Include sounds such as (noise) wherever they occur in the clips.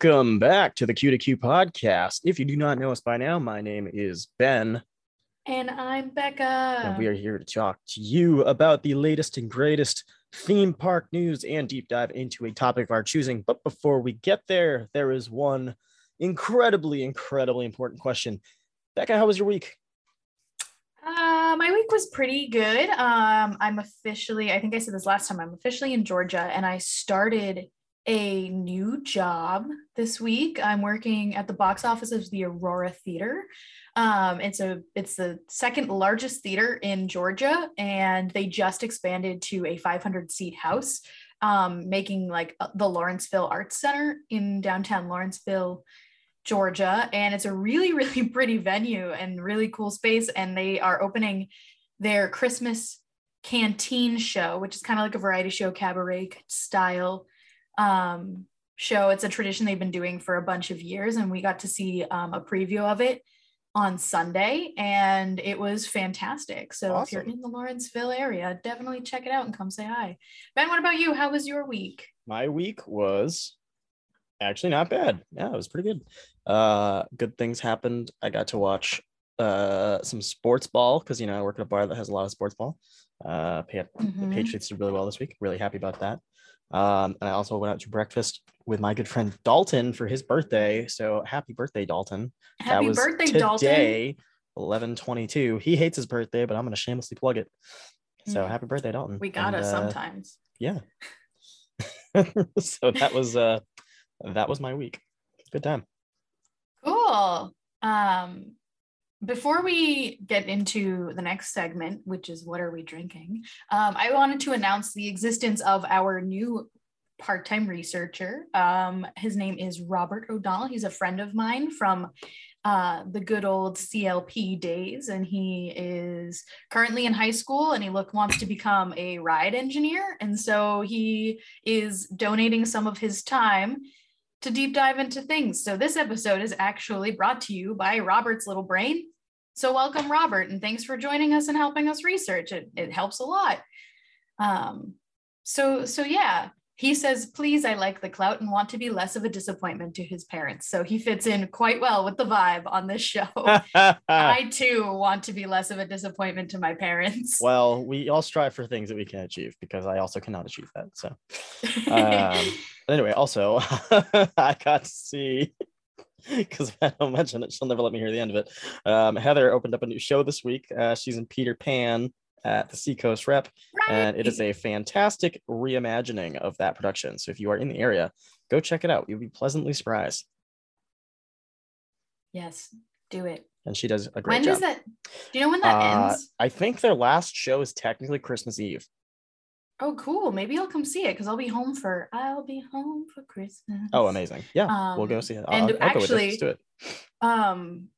Welcome back to the Queue to Queue podcast. If you do not know us by now, my name is Ben, And I'm Becca. and we are here to talk to you about the latest and greatest theme park news and deep dive into a topic of our choosing. But before we get there, there is one incredibly, incredibly important question. Becca, how was your week? Uh, my week was pretty good. Um, I'm officially, I think I said this last time, I'm officially in Georgia and I started a new job this week. I'm working at the box office of the Aurora Theatre. Um, it's a it's the second largest theater in Georgia, and they just expanded to a 500 seat house, um, making like uh, the Lawrenceville Arts Center in downtown Lawrenceville, Georgia. And it's a really (laughs) really pretty venue and really cool space. And they are opening their Christmas canteen show, which is kind of like a variety show cabaret style um, show. It's a tradition they've been doing for a bunch of years, and we got to see um, a preview of it on Sunday, and it was fantastic. So if you're in the Lawrenceville area, definitely check it out and come say hi. Ben, what about you? How was your week? My week was actually not bad. Yeah, it was pretty good. Uh, good things happened. I got to watch uh some sports ball because you know I work at a bar that has a lot of sports ball. Uh, the Mhm. Patriots did really well this week. Really happy about that. Um, and I also went out to breakfast with my good friend Dalton for his birthday. So happy birthday, Dalton. Happy birthday, Dalton. today, 1122. He hates his birthday, but I'm gonna shamelessly plug it. So Mm. happy birthday, Dalton. We got And, us uh, sometimes. yeah. (laughs) (laughs) so that was uh that was my week. Good time. Cool. Um, before we get into the next segment, which is what are we drinking, um, I wanted to announce the existence of our new part-time researcher. Um, his name is Robert O'Donnell. He's a friend of mine from uh, the good old CLP days, and he is currently in high school, and he look wants to become a ride engineer, and so he is donating some of his time to deep dive into things. So this episode is actually brought to you by Robert's Little Brain. So welcome, Robert, and thanks for joining us and helping us research. It it helps a lot. Um, so so yeah, he says, please, I like the clout and want to be less of a disappointment to his parents. So he fits in quite well with the vibe on this show. (laughs) I too want to be less of a disappointment to my parents. well, we all strive for things that we can achieve because I also cannot achieve that. So um, (laughs) but anyway, also (laughs) I got to see because I don't mention it, she'll never let me hear the end of it. Um, Heather opened up a new show this week. Uh, she's in Peter Pan at the Seacoast Rep, and it is (laughs) a fantastic reimagining of that production. So if you are in the area, go check it out. You'll be pleasantly surprised. yes, do it. And she does a great When job. does that? Do you know when that Uh, ends? I think their last show is technically Christmas Eve. Oh, cool. Maybe I'll come see it because I'll be home for I'll be home for Christmas. Oh, amazing! Yeah, we'll go Um, see it. and I'll, I'll with it. actually- Let's do it. Um,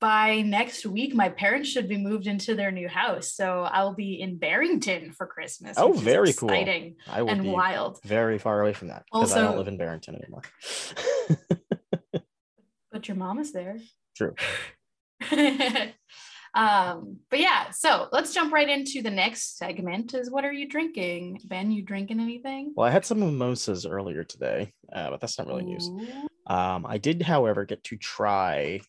by next week, my parents should be moved into their new house, so I'll be in Barrington for Christmas. Oh, very cool. exciting I will and be wild. very far away from that because I don't live in Barrington anymore. (laughs) But your mom is there. True. (laughs) um, but yeah, so let's jump right into the next segment. Is what are you drinking, Ben? You drinking anything? well, I had some mimosas earlier today, uh, but that's not really news. Um, I did, however, get to try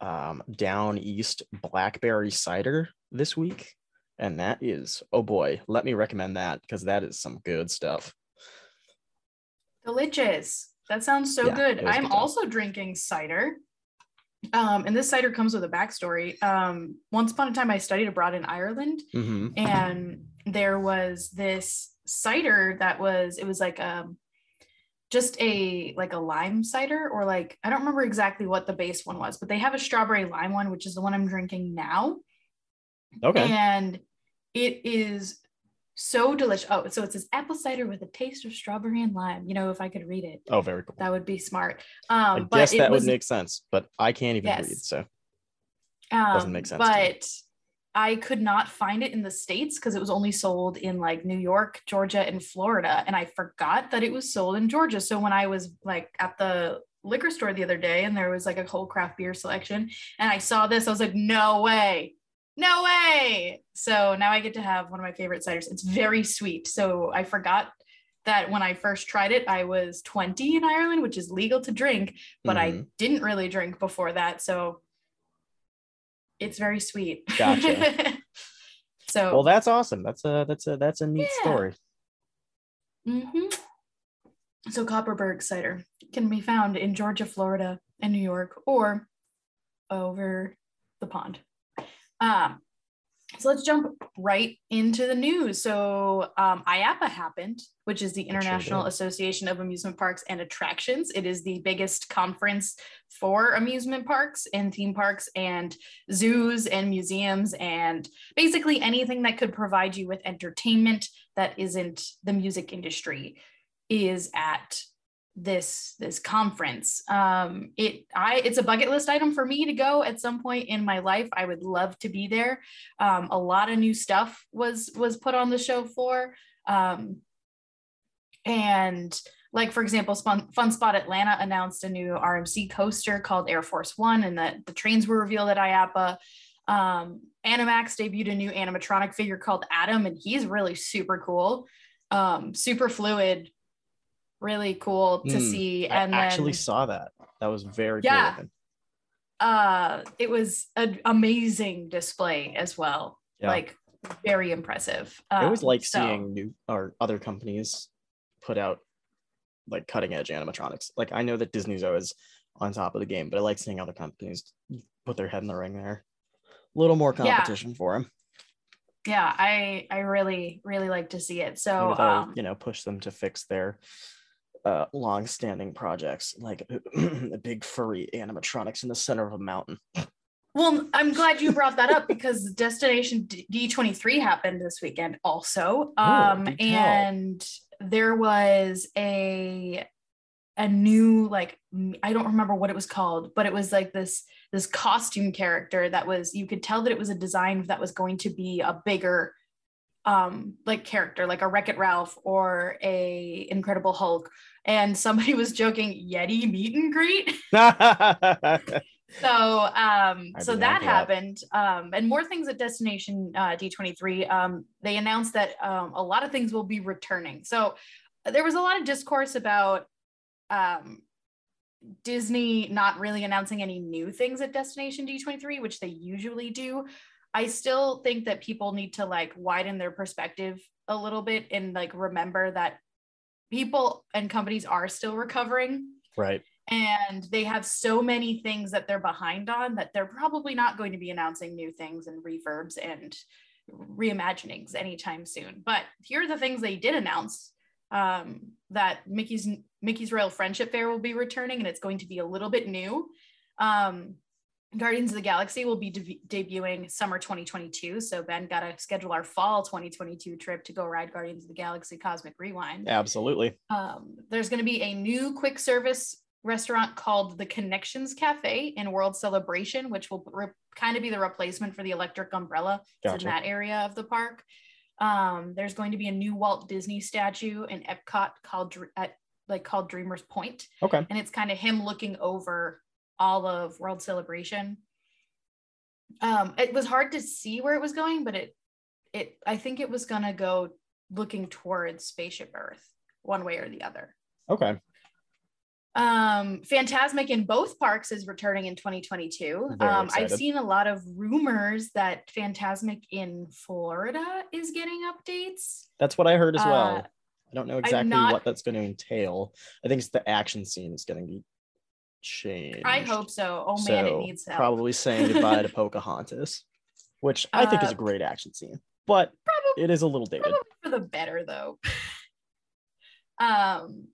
um, Downeast blackberry cider this week, and that is oh boy, let me recommend that because that is some good stuff. Delicious. That sounds so Yeah, good. a I'm good time. also drinking cider. Um, and this cider comes with a backstory. Um, once upon a time, I studied abroad in Ireland, hmm and there was this cider that was it was like um just a like a lime cider or like I don't remember exactly what the base one was, but they have a strawberry lime one, which is the one I'm drinking now. Okay. And it is so delicious. Oh, so it says apple cider with a taste of strawberry and lime. You know, if I could read it, oh, very cool. that would be smart. I Um, but guess that was, would make sense, but I can't even Yes. read, so um, doesn't make sense. But I could not find it in the states because it was only sold in like New York, Georgia, and Florida, and I forgot that it was sold in Georgia. So when I was like at the liquor store the other day, and there was like a whole craft beer selection, and I saw this, I was like, no way. No way. So now I get to have one of my favorite ciders. It's very sweet. So I forgot that when I first tried it, I was 20 in Ireland, which is legal to drink, but I Mhm. didn't really drink before that. So it's very sweet. Gotcha. (laughs) so Well, that's awesome. That's a that's a that's a neat Yeah. story. Mhm. So Kopparberg cider can be found in Georgia, Florida, and New York, or over the pond. Um, so let's jump right into the news. So um, IAAPA happened, which is the International did. Association of Amusement Parks and Attractions. It is the biggest conference for amusement parks and theme parks and zoos and museums and basically anything that could provide you with entertainment that isn't the music industry is at this this conference. Um it i it's a bucket list item for me to go at some point in my life. I would love to be there. Um a lot of new stuff was was put on the show floor. Um and like for example fun spot atlanta announced a new rmc coaster called ArieForce One and that the trains were revealed at IAAPA um animax debuted a new animatronic figure called adam and he's really super cool. Um super fluid really cool to Hmm, see And I actually then saw that. That was very Yeah. cool. uh it was an amazing display as well Yeah. like very impressive I always Um, like so- seeing new or other companies put out like cutting edge animatronics. Like I know that Disney's always on top of the game, but I like seeing other companies put their head in the ring there. A little more Yeah. competition for them. yeah i i really really like to see it so um you know, push them to fix their uh long-standing projects like (clears throat) a big furry animatronics in the center of a mountain. well i'm glad you brought that up because destination D- d23 happened this weekend also um do and there was a a new like i don't remember what it was called but it was like this this costume character that was you could tell that it was a design that was going to be a bigger um like character like a wreck-it ralph or a incredible hulk and somebody (laughs) was joking yeti meet and greet? (laughs) So um so that for that. happened um and more things at destination uh, d23 um they announced that um a lot of things will be returning. So there was a lot of discourse about um disney not really announcing any new things at destination d23 which they usually do i still think that people need to like widen their perspective a little bit and like remember that people and companies are still recovering right. and they have so many things that they're behind on that they're probably not going to be announcing new things and reverbs and reimaginings anytime soon. But here are the things they did announce um, that Mickey's Mickey's Royal Friendship Faire will be returning, and it's going to be a little bit new. Um, Guardians of the Galaxy will be de- debuting summer 2022. So Ben got to schedule our fall 2022 trip to go ride Guardians of the Galaxy Cosmic Rewind. Absolutely. Um, there's going to be a new quick service restaurant called the Connections Cafe in World Celebration, which will re- kind of be the replacement for the Electric Umbrella Gotcha. in that area of the park. Um, there's going to be a new Walt Disney statue in Epcot called at like called Dreamers Point, Okay. and it's kind of him looking over all of World Celebration. Um, it was hard to see where it was going, but it it I think it was gonna go looking towards Spaceship Earth, one way or the other. Okay. Um, Fantasmic in both parks is returning in 2022. Um, I've seen a lot of rumors that Fantasmic in Florida is getting updates. That's what I heard as well. Uh, I don't know exactly not- what that's going to entail. I think it's the action scene is going to be changed. I hope so. Oh man, it needs help. Probably saying goodbye to (laughs) Pocahontas, which I think is Uh, a great action scene, but Probably it is a little dated. probably for the better though. (laughs) um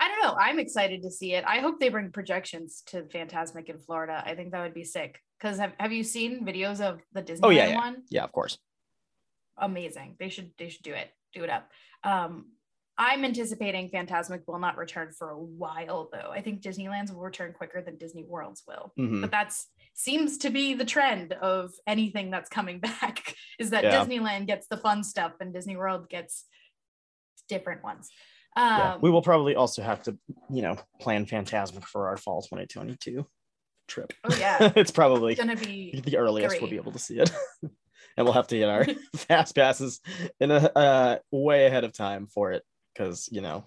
I don't know. I'm excited to see it. I hope they bring projections to Fantasmic in Florida. I think that would be sick. Because have, have you seen videos of the Disney Oh, yeah, yeah. one? Yeah, of course. Amazing. They should they should do it. Do it up. Um I'm anticipating Fantasmic will not return for a while though. I think Disneyland's will return quicker than Disney World's will. Mhm. But that's seems to be the trend of anything that's coming (laughs) back is that Yeah. Disneyland gets the fun stuff and Disney World gets different ones. Um, yeah, we will probably also have to, you know, plan Fantasmic for our fall 2022 trip. Oh, yeah. (laughs) it's probably it's gonna be the earliest we'll be able to see it. (laughs) and we'll have to get our fast passes in a uh, way ahead of time for it because you know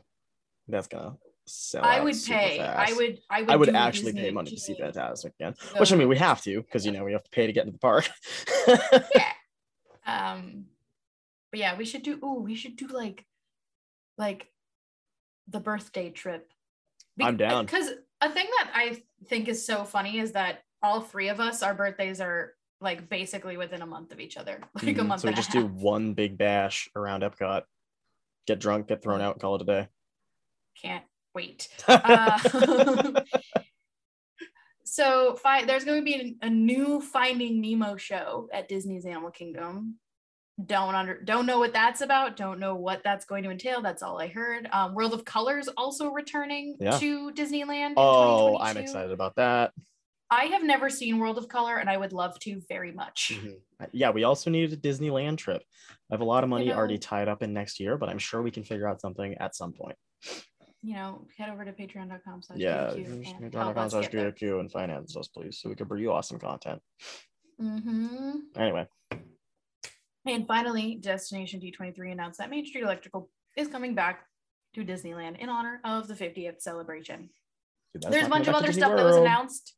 that's gonna sell. I would pay. I would. I would. I would actually pay money to see. Fantasmic again, which I mean we have to because you know we have to pay to get into the park. (laughs) yeah. (laughs) Um, but yeah, we should do. Oh, we should do like, like, the birthday trip. I'm down. Because a thing that I think is so funny is that all three of us, our birthdays are like basically within a month of each other, (laughs) like a Mhm. month. So we a just do one big bash around Epcot, get drunk, get thrown out, call it a day. Can't wait. (laughs) Uh, (laughs) so fi- there's going to be a, a new Finding Nemo show at Disney's Animal Kingdom. Don't under don't know what that's about. Don't know what that's going to entail. That's all I heard. Um, World of Colors also returning Yeah. to Disneyland. oh, I'm excited about that. I have never seen World of Color, and I would love to very much. Mhm. Yeah, we also need a Disneyland trip. I have a lot of money know- already tied up in next year, but I'm sure we can figure out something at some point. You know, head over to patreon.com slash Yeah, and help get and finance us, please, so we can bring you awesome content. Mhm. Anyway, And finally, Destination D23 announced that Main Street Electrical is coming back to Disneyland in honor of the 50th celebration. dude, There's a bunch of other Disney stuff that was announced,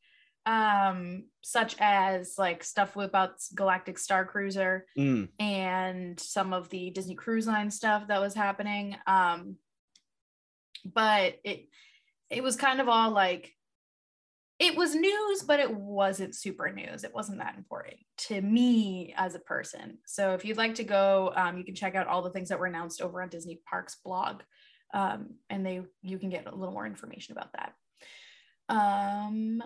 um, such as like stuff about Galactic Star Cruiser Mm, and some of the Disney Cruise Line stuff that was happening. Um, but it it was kind of all like it was news, but it wasn't super news. It wasn't that important to me as a person. So if you'd like to go, um, you can check out all the things that were announced over on Disney Parks blog, um, and they you can get a little more information about that. Um,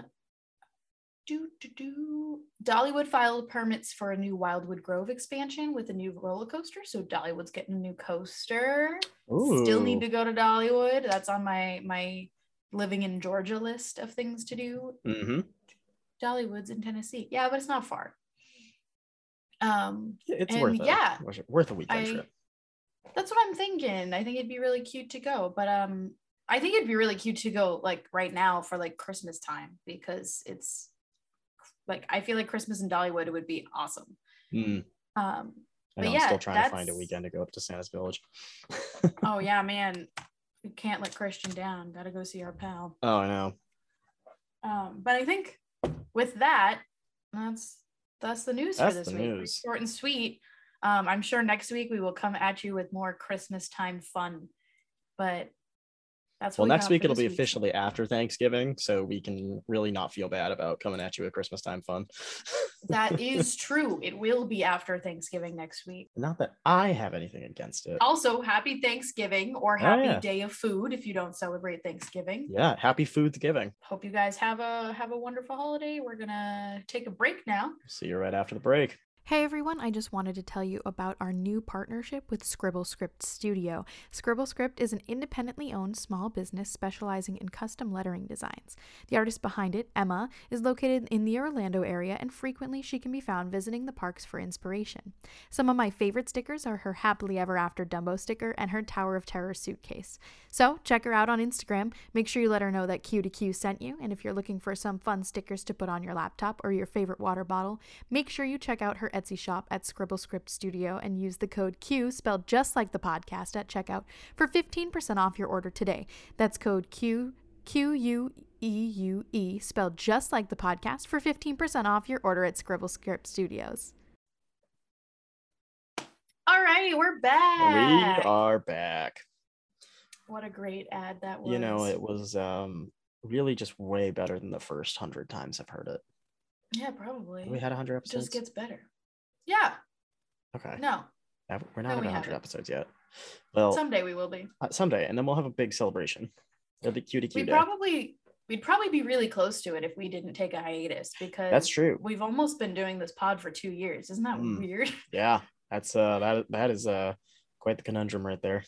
do do do. Dollywood filed permits for a new Wildwood Grove expansion with a new roller coaster. So Dollywood's getting a new coaster. Still need to go to Dollywood. That's on my my living in Georgia list of things to do. Mhm. Dollywood's in Tennessee. Yeah, but it's not far. Um, It's worth it. yeah, Worth- worth a weekend I- trip. that's what I'm thinking. I think it'd be really cute to go, but um, I think it'd be really cute to go like right now for like Christmas time because it's like I feel like Christmas in Dollywood would be awesome. Mm, Um, I know, I'm still trying to find a weekend to go up to Santa's Village. (laughs) oh yeah, (laughs) man, we can't let Christian down. Got to go see our pal. oh, I know. Um, but I think with that, that's that's the news That's for this week. News. Short and sweet. Um, I'm sure next week we will come at you with more Christmas time fun. But that's Well, we next week it'll be week. officially after Thanksgiving, so we can really not feel bad about coming at you with Christmas time fun. That (laughs) is true. It will be after Thanksgiving next week. not that I have anything against it. Also, happy Thanksgiving or Oh, happy yeah. day of food if you don't celebrate Thanksgiving. Yeah, happy food's giving. Hope you guys have a have a wonderful holiday. We're gonna take a break now. See you right after the break. Hey everyone, I just wanted to tell you about our new partnership with Scribble Script Studio. Scribble Script is an independently owned small business specializing in custom lettering designs. The artist behind it, Emma, is located in the Orlando area and frequently she can be found visiting the parks for inspiration. Some of my favorite stickers are her Happily Ever After Dumbo sticker and her Tower of Terror suitcase. So check her out on Instagram. Make sure you let her know that Queue to Queue sent you, and if you're looking for some fun stickers to put on your laptop or your favorite water bottle, make sure you check out her Etsy shop at Scribble Script Studio and use the code Q, spelled just like the podcast, at checkout for 15% off your order today. That's code Q. Q U E U E, spelled just like the podcast, for 15% off your order at Scribble Script Studios. All right, we're back. We are back. What a great ad that was. You know, it was um really just way better than the first hundred times I've heard it. Yeah, probably. We had hundred it episodes. just gets better. Yeah. okay. No. We're No, not we at hundred haven't. episodes yet. Well, Someday we will be. uh, someday, and then we'll have a big celebration. It'll be cutie We cute day. probably we'd probably be really close to it if we didn't take a hiatus because That's true. We've almost been doing this pod for two years. Isn't that Mm. weird? (laughs) Yeah, that's uh that that is uh quite the conundrum right there.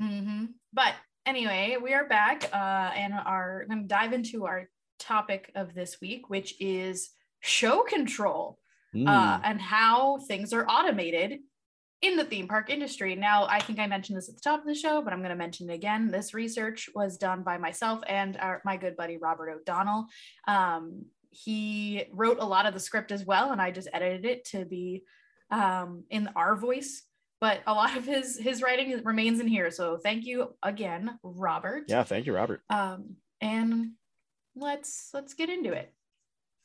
hmm But anyway, we are back uh, and are going to dive into our topic of this week, which is show control uh, Mm, and how things are automated in the theme park industry. Now, I think I mentioned this at the top of the show, but I'm going to mention it again. This research was done by myself and our, my good buddy Robert O'Donnell. Um, he wrote a lot of the script as well, and I just edited it to be um, in our voice, but a lot of his his writing remains in here. So thank you again, Robert. Yeah, thank you, Robert. Um, and let's let's get into it.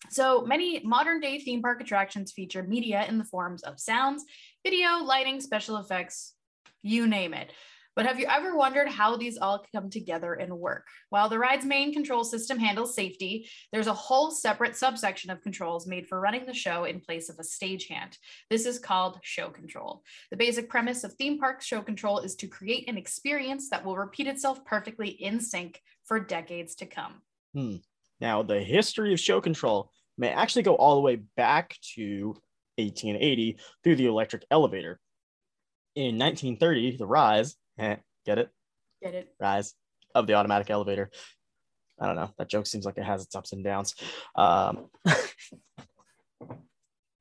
So many modern day theme park attractions feature media in the forms of sounds, video, lighting, special effects, you name it. But have you ever wondered how these all come together and work? While the ride's main control system handles safety, there's a whole separate subsection of controls made for running the show in place of a stagehand. This is called show control. The basic premise of theme park show control is to create an experience that will repeat itself perfectly in sync for decades to come. Hmm. Now, the history of show control may actually go all the way back to 1880 through the electric elevator. In 1930, the rise, eh, get it? Get it? Rise of the automatic elevator. I don't know. That joke seems like it has its ups and downs. Um, (laughs)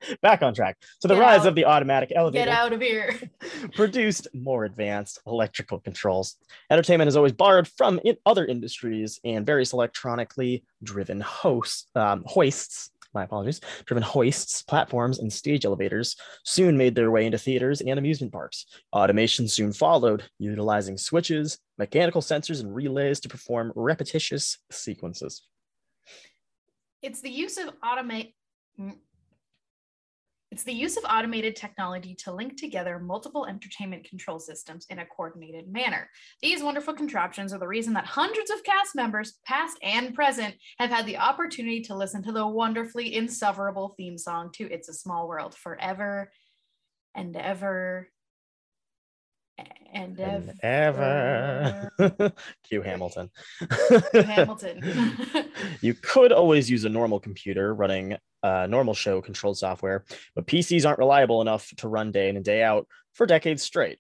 (laughs) back on track. So the Get rise out. of the automatic elevator Get out of here. (laughs) produced more advanced electrical controls. Entertainment is always borrowed from in other industries, and various electronically driven hosts, um, hoists, my apologies, driven hoists, platforms, and stage elevators soon made their way into theaters and amusement parks. Automation soon followed, utilizing switches, mechanical sensors, and relays to perform repetitious sequences. It's the use of automate. It's the use of automated technology to link together multiple entertainment control systems in a coordinated manner. These wonderful contraptions are the reason that hundreds of cast members, past and present, have had the opportunity to listen to the wonderfully insufferable theme song to It's a Small World forever and ever and And ever. Q (laughs) Hamilton. Hamilton. (laughs) you could always use a normal computer running uh, normal show controlled software, but PCs aren't reliable enough to run day in and day out for decades straight.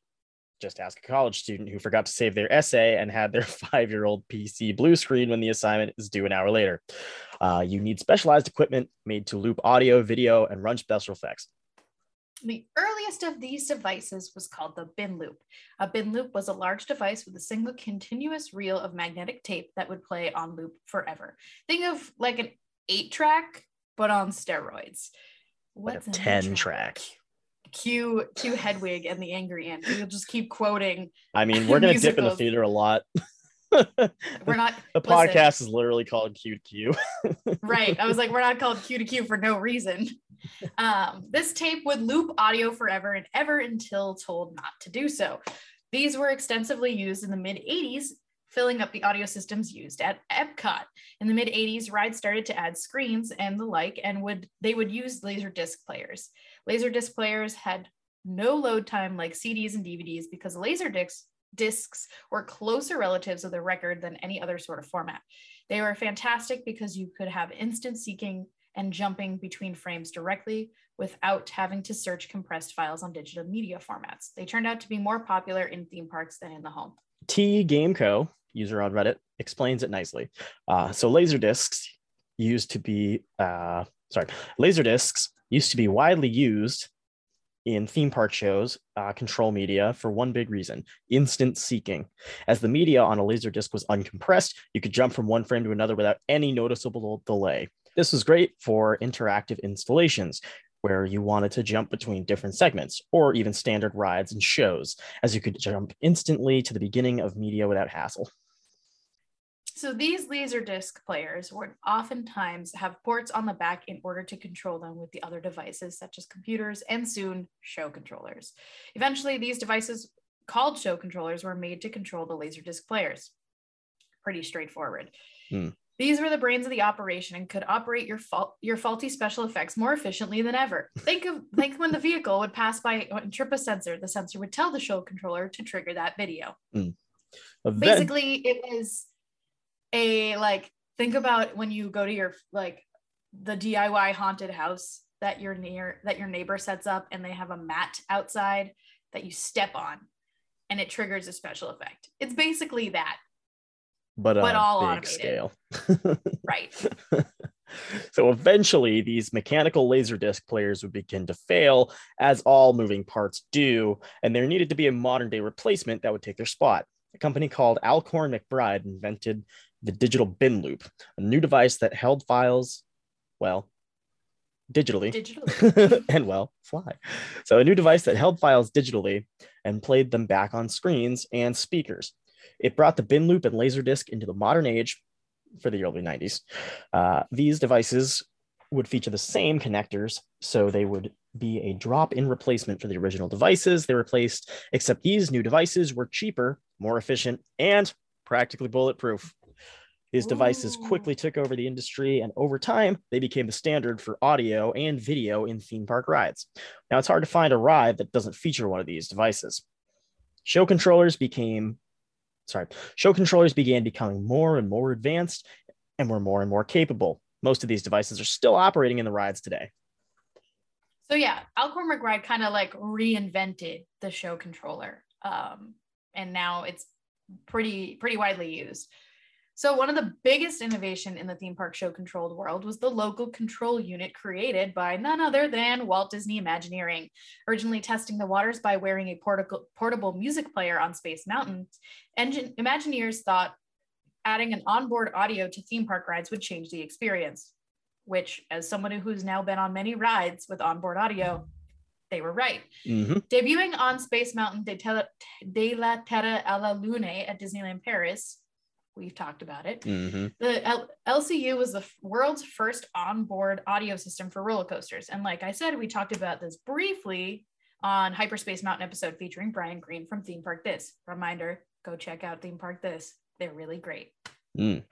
Just ask a college student who forgot to save their essay and had their (laughs) five year old PC blue screen when the assignment is due an hour later. Uh, you need specialized equipment made to loop audio, video, and run special effects. The earliest of these devices was called the bin loop. A bin loop was a large device with a single continuous reel of magnetic tape that would play on loop forever. Think of like an eight track, but on steroids. Like a 10 eight track. Cue, cue Hedwig and the Angry Ant. We'll just keep quoting. I mean, we're going (laughs) to dip in the theater a lot. (laughs) We're not the listen. podcast is literally called Queue to Queue. (laughs) right. I was like, we're not called Queue to Queue for no reason. Um, this tape would loop audio forever and ever until told not to do so. These were extensively used in the mid 80s, filling up the audio systems used at Epcot. In the mid 80s, rides started to add screens and the like, and would they would use laser disc players. Laser disc players had no load time like CDs and DVDs because laser discs discs were closer relatives of the record than any other sort of format. They were fantastic because you could have instant seeking and jumping between frames directly without having to search compressed files on digital media formats. They turned out to be more popular in theme parks than in the home. T Game Co. user on Reddit explains it nicely. Uh, so laser discs used to be uh, sorry, laser discs used to be widely used in theme park shows, uh, control media for one big reason instant seeking. As the media on a laser disc was uncompressed, you could jump from one frame to another without any noticeable delay. This was great for interactive installations where you wanted to jump between different segments or even standard rides and shows, as you could jump instantly to the beginning of media without hassle. So these laser disc players would oftentimes have ports on the back in order to control them with the other devices such as computers and soon show controllers. Eventually these devices called show controllers were made to control the laser disc players. Pretty straightforward. Hmm. These were the brains of the operation and could operate your fault your faulty special effects more efficiently than ever. Think of think when the vehicle would pass by and trip a sensor, the sensor would tell the show controller to trigger that video Then- basically it was a like think about when you go to your like the DIY haunted house that your near that your neighbor sets up and they have a mat outside that you step on and it triggers a special effect. It's basically that, but on but all a big scale. (laughs) right? (laughs) so eventually, these mechanical laser disc players would begin to fail, as all moving parts do, and there needed to be a modern day replacement that would take their spot. A company called Alcorn McBride invented the digital bin loop, a new device that held files, well, digitally, digitally. (laughs) and well, fly. So a new device that held files digitally and played them back on screens and speakers. It brought the bin loop and laserdisc into the modern age for the early 90s. Uh, these devices would feature the same connectors, so they would be a drop in replacement for the original devices they replaced, except these new devices were cheaper, more efficient, and practically bulletproof. These devices Ooh. quickly took over the industry, and over time, they became the standard for audio and video in theme park rides. Now, it's hard to find a ride that doesn't feature one of these devices. Show controllers became, sorry, show controllers began becoming more and more advanced and were more and more capable. Most of these devices are still operating in the rides today. So yeah, Alcorn McBride kind of like reinvented the show controller, um, and now it's pretty pretty widely used. So one of the biggest innovation in the theme park show controlled world was the local control unit created by none other than Walt Disney Imagineering. Originally testing the waters by wearing a portable music player on Space Mountain, engine Imagineers thought adding an onboard audio to theme park rides would change the experience which, as someone who's now been on many rides with onboard audio, they were right. Mhm. Debuting on Space Mountain de, Tele- de la Terre à la Lune at Disneyland Paris, we've talked about it. Mhm. The L- LCU was the f- world's first onboard audio system for roller coasters. And like I said, we talked about this briefly on Hyperspace Mountain episode featuring Brian Green from Theme Park This. Reminder go check out Theme Park This. They're really great. Mm.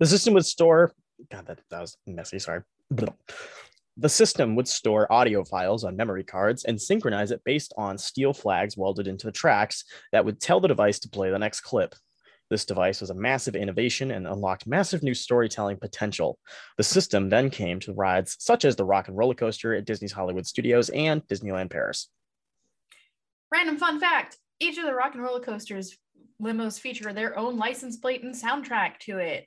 The system would store, God, that, that was messy. Sorry. The system would store audio files on memory cards and synchronize it based on steel flags welded into the tracks that would tell the device to play the next clip. This device was a massive innovation and unlocked massive new storytelling potential. The system then came to rides such as the Rock and Roller Coaster at Disney's Hollywood Studios and Disneyland Paris. Random fun fact each of the Rock and Roller Coasters limos feature their own license plate and soundtrack to it.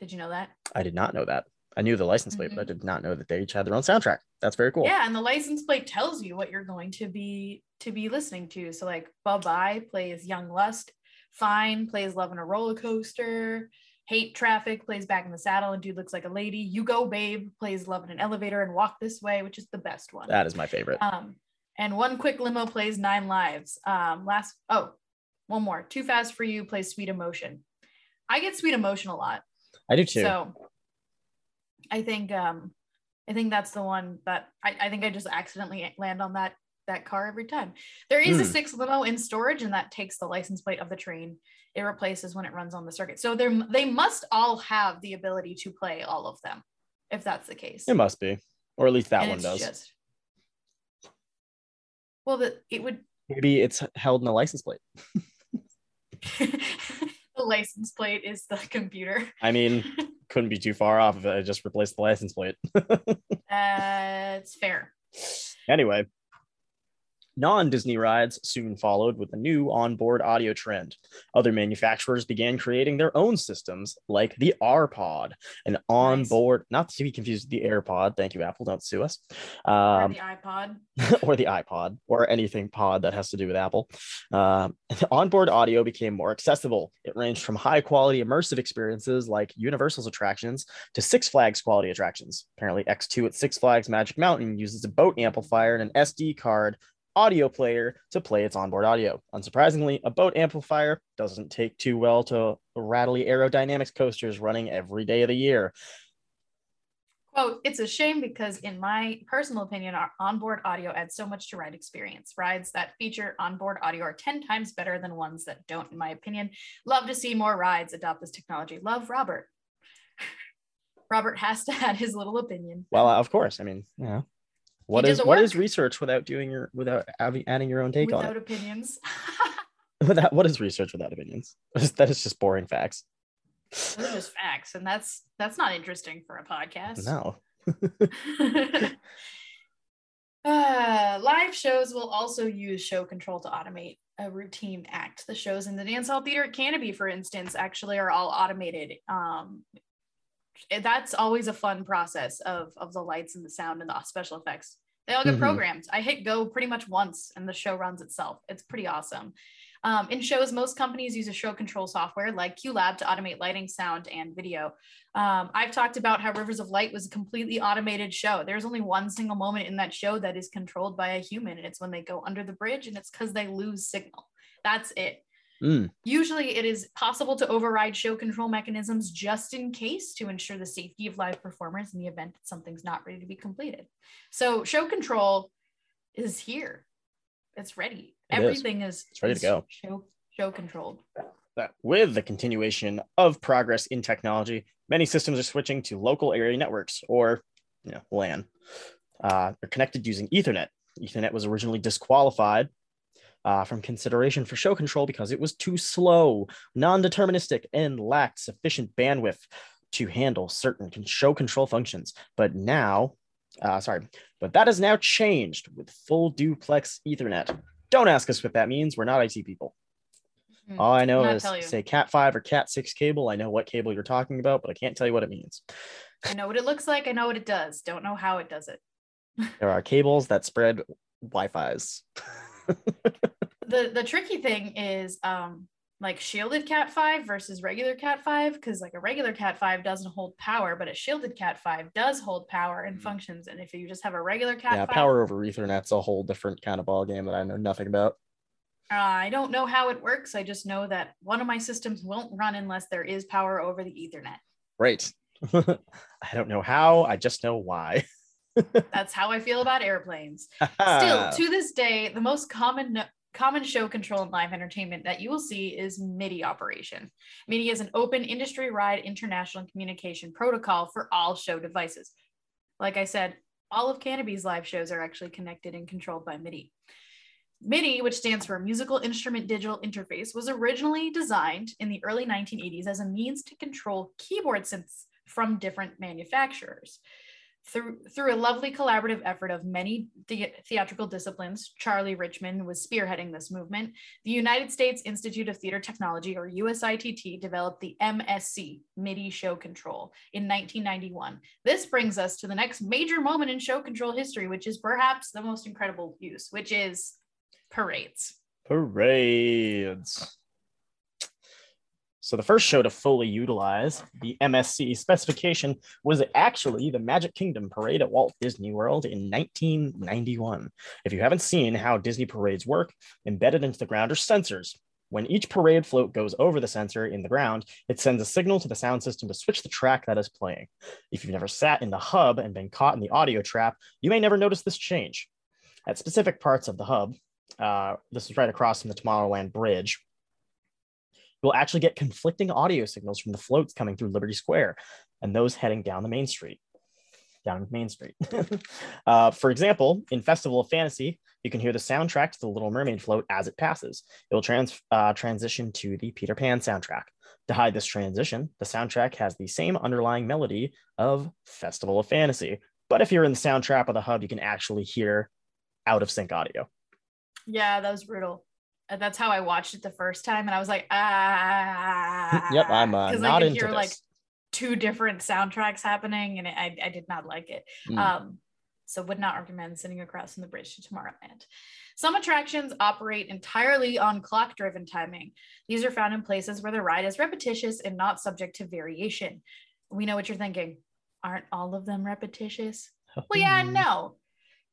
Did you know that? I did not know that. I knew the license plate, but I mm-hmm. did not know that they each had their own soundtrack. That's very cool. Yeah, and the license plate tells you what you're going to be to be listening to. So like Bye Bye plays Young Lust, Fine plays Love in a Roller Coaster, Hate Traffic plays Back in the Saddle and Dude Looks Like a Lady, You Go Babe plays Love in an Elevator and Walk This Way, which is the best one. That is my favorite. Um, and one quick limo plays Nine Lives. Um, last oh, one more. Too Fast for You plays Sweet Emotion. I get Sweet Emotion a lot. I do too. So I think um I think that's the one that I, I think I just accidentally land on that that car every time. There is a Hmm. six limo in storage and that takes the license plate of the train. It replaces when it runs on the circuit. So they they must all have the ability to play all of them if that's the case. it must be, or at least that And one does. Just, well, the, it would Maybe it's held in a license plate. (laughs) the license plate is the computer. I mean, couldn't be too far off if I just replaced the license plate. (laughs) Uh, it's fair. Anyway, non Disney rides soon followed with a new onboard audio trend. Other manufacturers began creating their own systems, like the R Pod, an onboard, not to be confused with the AirPod. Thank you, Apple. Don't sue us. Or Um, the iPod. (laughs) or the iPod, or anything pod that has to do with Apple. Um, (laughs) onboard audio became more accessible. It ranged from high quality immersive experiences like Universal's attractions to Six Flags quality attractions. Apparently, X2 at Six Flags Magic Mountain uses a boat amplifier and an SD card audio player to play its onboard audio. Unsurprisingly, a boat amplifier doesn't take too well to rattly aerodynamics coasters running every day of the year. Quote, it's a shame because, in my personal opinion, our onboard audio adds so much to ride experience. Rides that feature onboard audio are 10 times better than ones that don't, in my opinion. Love to see more rides adopt this technology. Love Robert. (laughs) Robert has to add his little opinion. Well, of course. I mean, yeah. What is what is research without doing your without having, adding your own take on it? Without opinions. (laughs) (laughs) Without what is research without opinions? (laughs) That is just boring facts. Those are just facts, and that's that's not interesting for a podcast. No. Uh, live shows will also use show control to automate a routine act. The shows in the dance hall theater at Canobie, for instance, actually are all automated. Um, that's always a fun process of of the lights and the sound and the special effects. They all get Mhm. programmed. I hit go pretty much once and the show runs itself. It's pretty awesome. Um, in shows, most companies use a show control software like QLab to automate lighting, sound, and video. Um, I've talked about how Rivers of Light was a completely automated show. There's only one single moment in that show that is controlled by a human, and it's when they go under the bridge, and it's because they lose signal. That's it. Mm. Usually, it is possible to override show control mechanisms just in case to ensure the safety of live performers in the event that something's not ready to be completed. So, show control is here. It's ready. It is. Everything is, It's ready to go. Show, show controlled. with the continuation of progress in technology, many systems are switching to local area networks or you know, LAN. Uh, they're connected using Ethernet. Ethernet was originally disqualified uh, from consideration for show control because it was too slow, non deterministic, and lacked sufficient bandwidth to handle certain show control functions. But now, uh, sorry, but that has now changed with full duplex Ethernet. Don't ask us what that means. We're not IT people. Hmm. All I know is say Cat 5 or Cat 6 cable. I know what cable you're talking about, but I can't tell you what it means. I know what it looks like. I know what it does. Don't know how it does it. There are cables that spread Wi-Fi's. (laughs) the the tricky thing is um like shielded cat 5 versus regular cat 5 because like a regular cat 5 doesn't hold power but a shielded cat 5 does hold power and Mhm. functions and if you just have a regular cat yeah, 5 power over Ethernet's a whole different kind of ball game that I know nothing about. uh, i don't know how it works i just know that one of my systems won't run unless there is power over the ethernet Right. (laughs) I don't know how. I just know why. (laughs) that's how i feel about airplanes Still, (laughs) to this day, the most common common show control and live entertainment that you will see is MIDI operation. MIDI is an open industry-wide international communication protocol for all show devices. Like I said, all of Canobie's live shows are actually connected and controlled by MIDI. MIDI, which stands for Musical Instrument Digital Interface, was originally designed in the early 1980s as a means to control keyboard synths from different manufacturers through through a lovely collaborative effort of many the- theatrical disciplines charlie richmond was spearheading this movement. The united states institute of theater technology or usitt developed the msc midi show control in 1991 this brings us to the next major moment in show control history which is perhaps the most incredible use which is parades. Parades. So the first show to fully utilize the MSC specification was actually the Magic Kingdom parade at Walt Disney World in 1991. If you haven't seen how Disney parades work, embedded into the ground are sensors. When each parade float goes over the sensor in the ground, it sends a signal to the sound system to switch the track that is playing. If you've never sat in the hub and been caught in the audio trap, you may never notice this change. At specific parts of the hub, uh, this is right across from the Tomorrowland Bridge, you'll actually get conflicting audio signals from the floats coming through Liberty Square and those heading down the main street. Down Main Street. (laughs) uh, for example, in Festival of Fantasy, you can hear the soundtrack to the Little Mermaid float as it passes. It will trans- uh, transition to the Peter Pan soundtrack. To hide this transition, the soundtrack has the same underlying melody of Festival of Fantasy. But if you're in the soundtrack of the hub, you can actually hear out of sync audio. yeah that was brutal that's how i watched it the first time and i was like ah. Yep, I'm uh, not I could into hear this. like two different soundtracks happening and I, I did not like it. Mm. um so would not recommend sitting across from the bridge to tomorrowland. Some attractions operate entirely on clock driven timing. These are found in places where the ride is repetitious and not subject to variation. We know what you're thinking. Aren't all of them repetitious? (laughs) Well yeah no.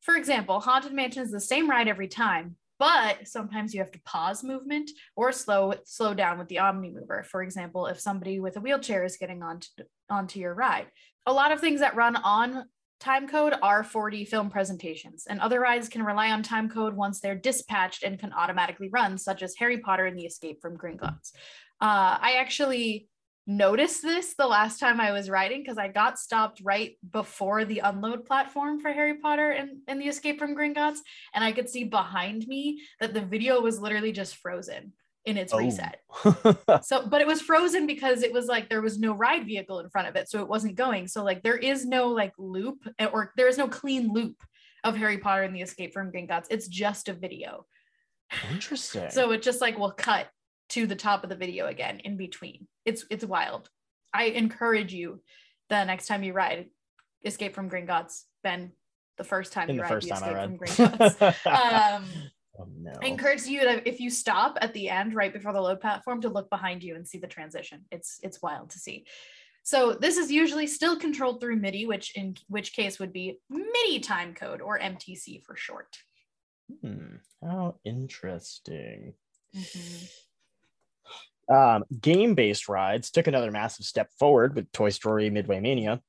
For example haunted mansion is the same ride every time but sometimes you have to pause movement or slow slow down with the omni mover. For example if somebody with a wheelchair is getting onto onto your ride. A lot of things that run on time code are 4d film presentations and other rides can rely on time code once they're dispatched and can automatically run such as harry potter and the escape from gringotts. Uh, i actually noticed this the last time I was riding because I got stopped right before the unload platform for Harry Potter and, and the Escape from Gringotts. And I could see behind me that the video was literally just frozen in its Oh. reset. (laughs) So, but it was frozen because it was like there was no ride vehicle in front of it. So it wasn't going. So, like, there is no like loop eh, or there is no clean loop of Harry Potter and the Escape from Gringotts. It's just a video. Interesting. So it just like will cut to the top of the video again in between. It's it's wild. I encourage you the next time you ride Escape from Gringotts, Ben, the first time In you the read first the time I Escape read. from Gringotts. (laughs) um, oh no. I encourage you to, if you stop at the end right before the load platform, to look behind you and see the transition. It's it's wild to see. So this is usually still controlled through MIDI, which in which case would be MIDI time code or MTC for short. Hmm, how interesting. Mm-hmm. Um, game-based rides took another massive step forward with Toy Story Midway Mania.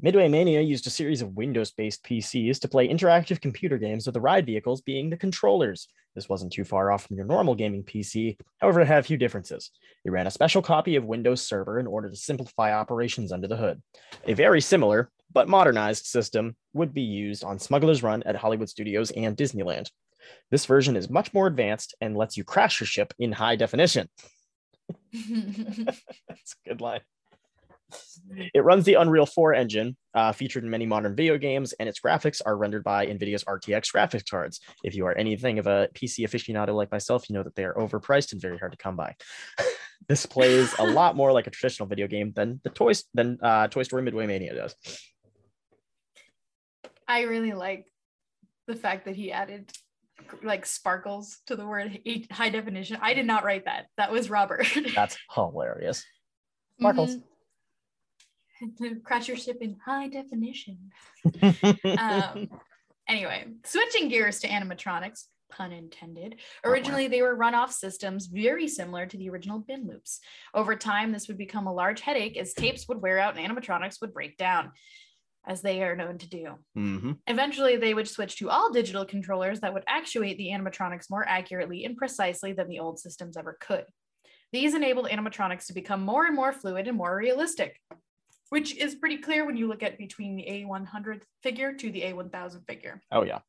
Midway Mania used a series of Windows-based PCs to play interactive computer games with the ride vehicles being the controllers. This wasn't too far off from your normal gaming PC, however, it had a few differences. It ran a special copy of Windows Server in order to simplify operations under the hood. A very similar, but modernized system would be used on Smuggler's Run at Hollywood Studios and Disneyland. This version is much more advanced and lets you crash your ship in high definition. (laughs) That's a good line. It runs the Unreal 4 engine, uh, featured in many modern video games, and its graphics are rendered by NVIDIA's RTX graphics cards. If you are anything of a PC aficionado like myself, you know that they are overpriced and very hard to come by. (laughs) this plays a (laughs) lot more like a traditional video game than the toys than uh, Toy Story Midway Mania does. I really like the fact that he added like sparkles to the word high definition. I did not write that. That was Robert. (laughs) That's hilarious. Sparkles. (laughs) Mhm. Crash your ship in high definition. (laughs) um, anyway, switching gears to animatronics, pun intended. Originally, they were runoff systems very similar to the original bin loops. Over time, this would become a large headache as tapes would wear out and animatronics would break down, as they are known to do. Mhm. Eventually, they would switch to all digital controllers that would actuate the animatronics more accurately and precisely than the old systems ever could. These enabled animatronics to become more and more fluid and more realistic, which is pretty clear when you look at between the A100 figure to the A1000 figure. Oh yeah.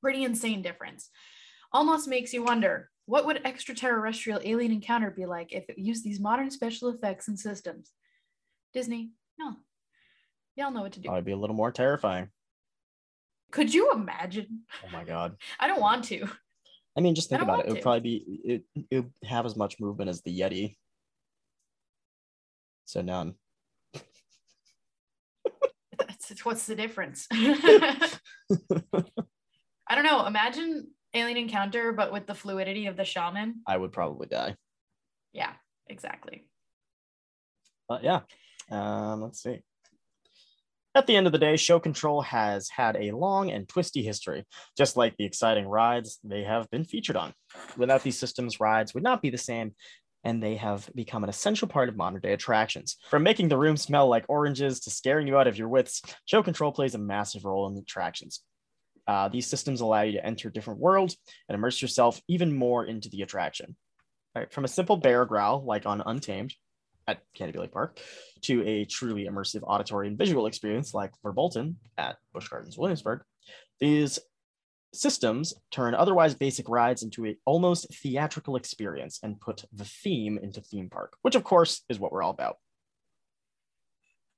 Pretty insane difference. Almost makes you wonder what would extraterrestrial alien encounter be like if it used these modern special effects and systems? Disney, no. Y'all know what to do. Probably be a little more terrifying. Could you imagine? Oh my god. I don't want to. I mean, just think about it. It would to. probably be it, it would have as much movement as the Yeti. So none. That's, what's the difference? (laughs) (laughs) I don't know. Imagine alien encounter, but with the fluidity of the shaman. I would probably die. Yeah, exactly. But yeah, um, let's see. At the end of the day, show control has had a long and twisty history, just like the exciting rides they have been featured on. Without these systems, rides would not be the same, and they have become an essential part of modern day attractions. From making the room smell like oranges to scaring you out of your wits, show control plays a massive role in the attractions. Uh, these systems allow you to enter different worlds and immerse yourself even more into the attraction. From a simple bear growl, like on Untamed, at Canobie Lake Park to a truly immersive auditory and visual experience like Verbolten at Busch Gardens Williamsburg, these systems turn otherwise basic rides into an almost theatrical experience and put the theme into theme park, which of course is what we're all about.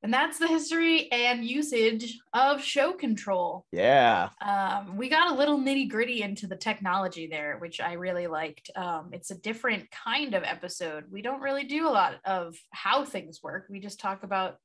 And that's the history and usage of show control. Yeah. Um, we got a little nitty gritty into the technology there, which I really liked. Um, it's a different kind of episode. We don't really do a lot of how things work. We just talk about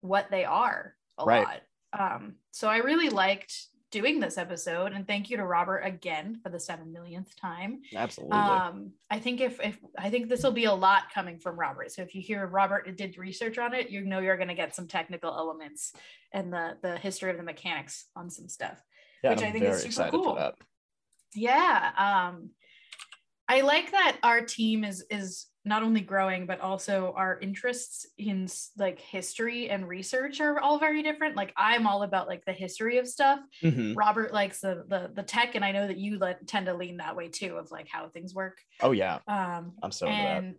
what they are a Right. lot. Um, so I really liked doing this episode, and thank you to Robert again for the seven millionth time. Absolutely. Um, I think if if I think this will be a lot coming from Robert. So if you hear Robert did research on it, you know you're going to get some technical elements and the the history of the mechanics on some stuff. yeah, which and I I'm think is super cool. Yeah. Um, I like that our team is is not only growing but also our interests in like history and research are all very different. Like I'm all about like the history of stuff. Mhm. Robert likes the the the tech, and I know that you le- tend to lean that way too of like how things work. Oh yeah, Um, I'm so and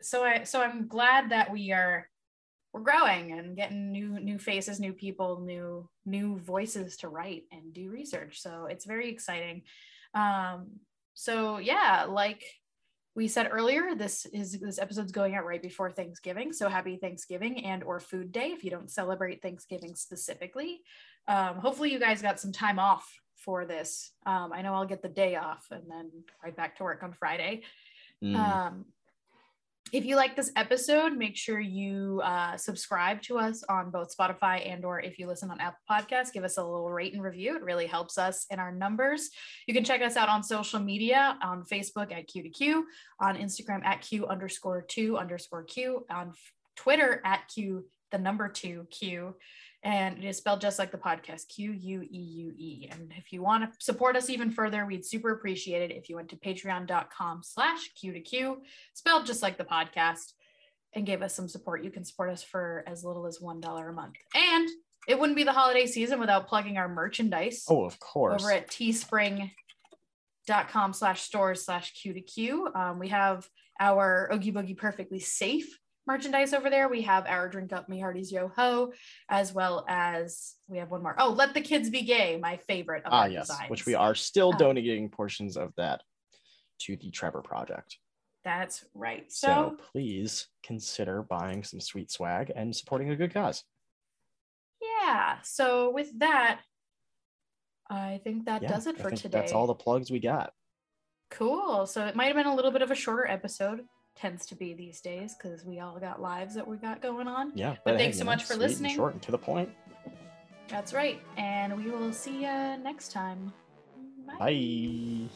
so I so I'm glad that we are we're growing and getting new new faces, new people, new new voices to write and do research. So it's very exciting. Um, so yeah, like we said earlier, this is this episode's going out right before Thanksgiving. So happy Thanksgiving and or Food Day if you don't celebrate Thanksgiving specifically. Um, hopefully you guys got some time off for this. Um, I know I'll get the day off and then right back to work on Friday. Mm. Um, if you like this episode, make sure you uh, subscribe to us on both Spotify and or if you listen on Apple Podcasts, give us a little rate and review. It really helps us in our numbers. You can check us out on social media on Facebook at Q2Q, on Instagram at Q underscore two underscore Q, on Twitter at Q the number two Q and it is spelled just like the podcast Q U E U E. And if you want to support us even further, we'd super appreciate it if you went to patreon.com slash Q to Q, spelled just like the podcast, and gave us some support. You can support us for as little as $1 a month. And it wouldn't be the holiday season without plugging our merchandise. Oh, of course. Over at teespring.com slash stores slash Q to Q. Um, we have our Oogie Boogie Perfectly Safe merchandise over there. We have our Drink Up Me Hearties Yo Ho, as well as we have one more. Oh, Let the Kids Be Gay, my favorite. ah, yes, designs. which we are still um, donating portions of that to the Trevor Project. That's right. So, so please consider buying some sweet swag and supporting a good cause. Yeah. So with that, I think that yeah, does it for today. That's all the plugs we got. Cool. So it might have been a little bit of a shorter episode tends to be these days because we all got lives that we got going on. Yeah. But, but thanks hey, so much for listening. short and to the point. That's right. And we will see you next time. Bye. Bye.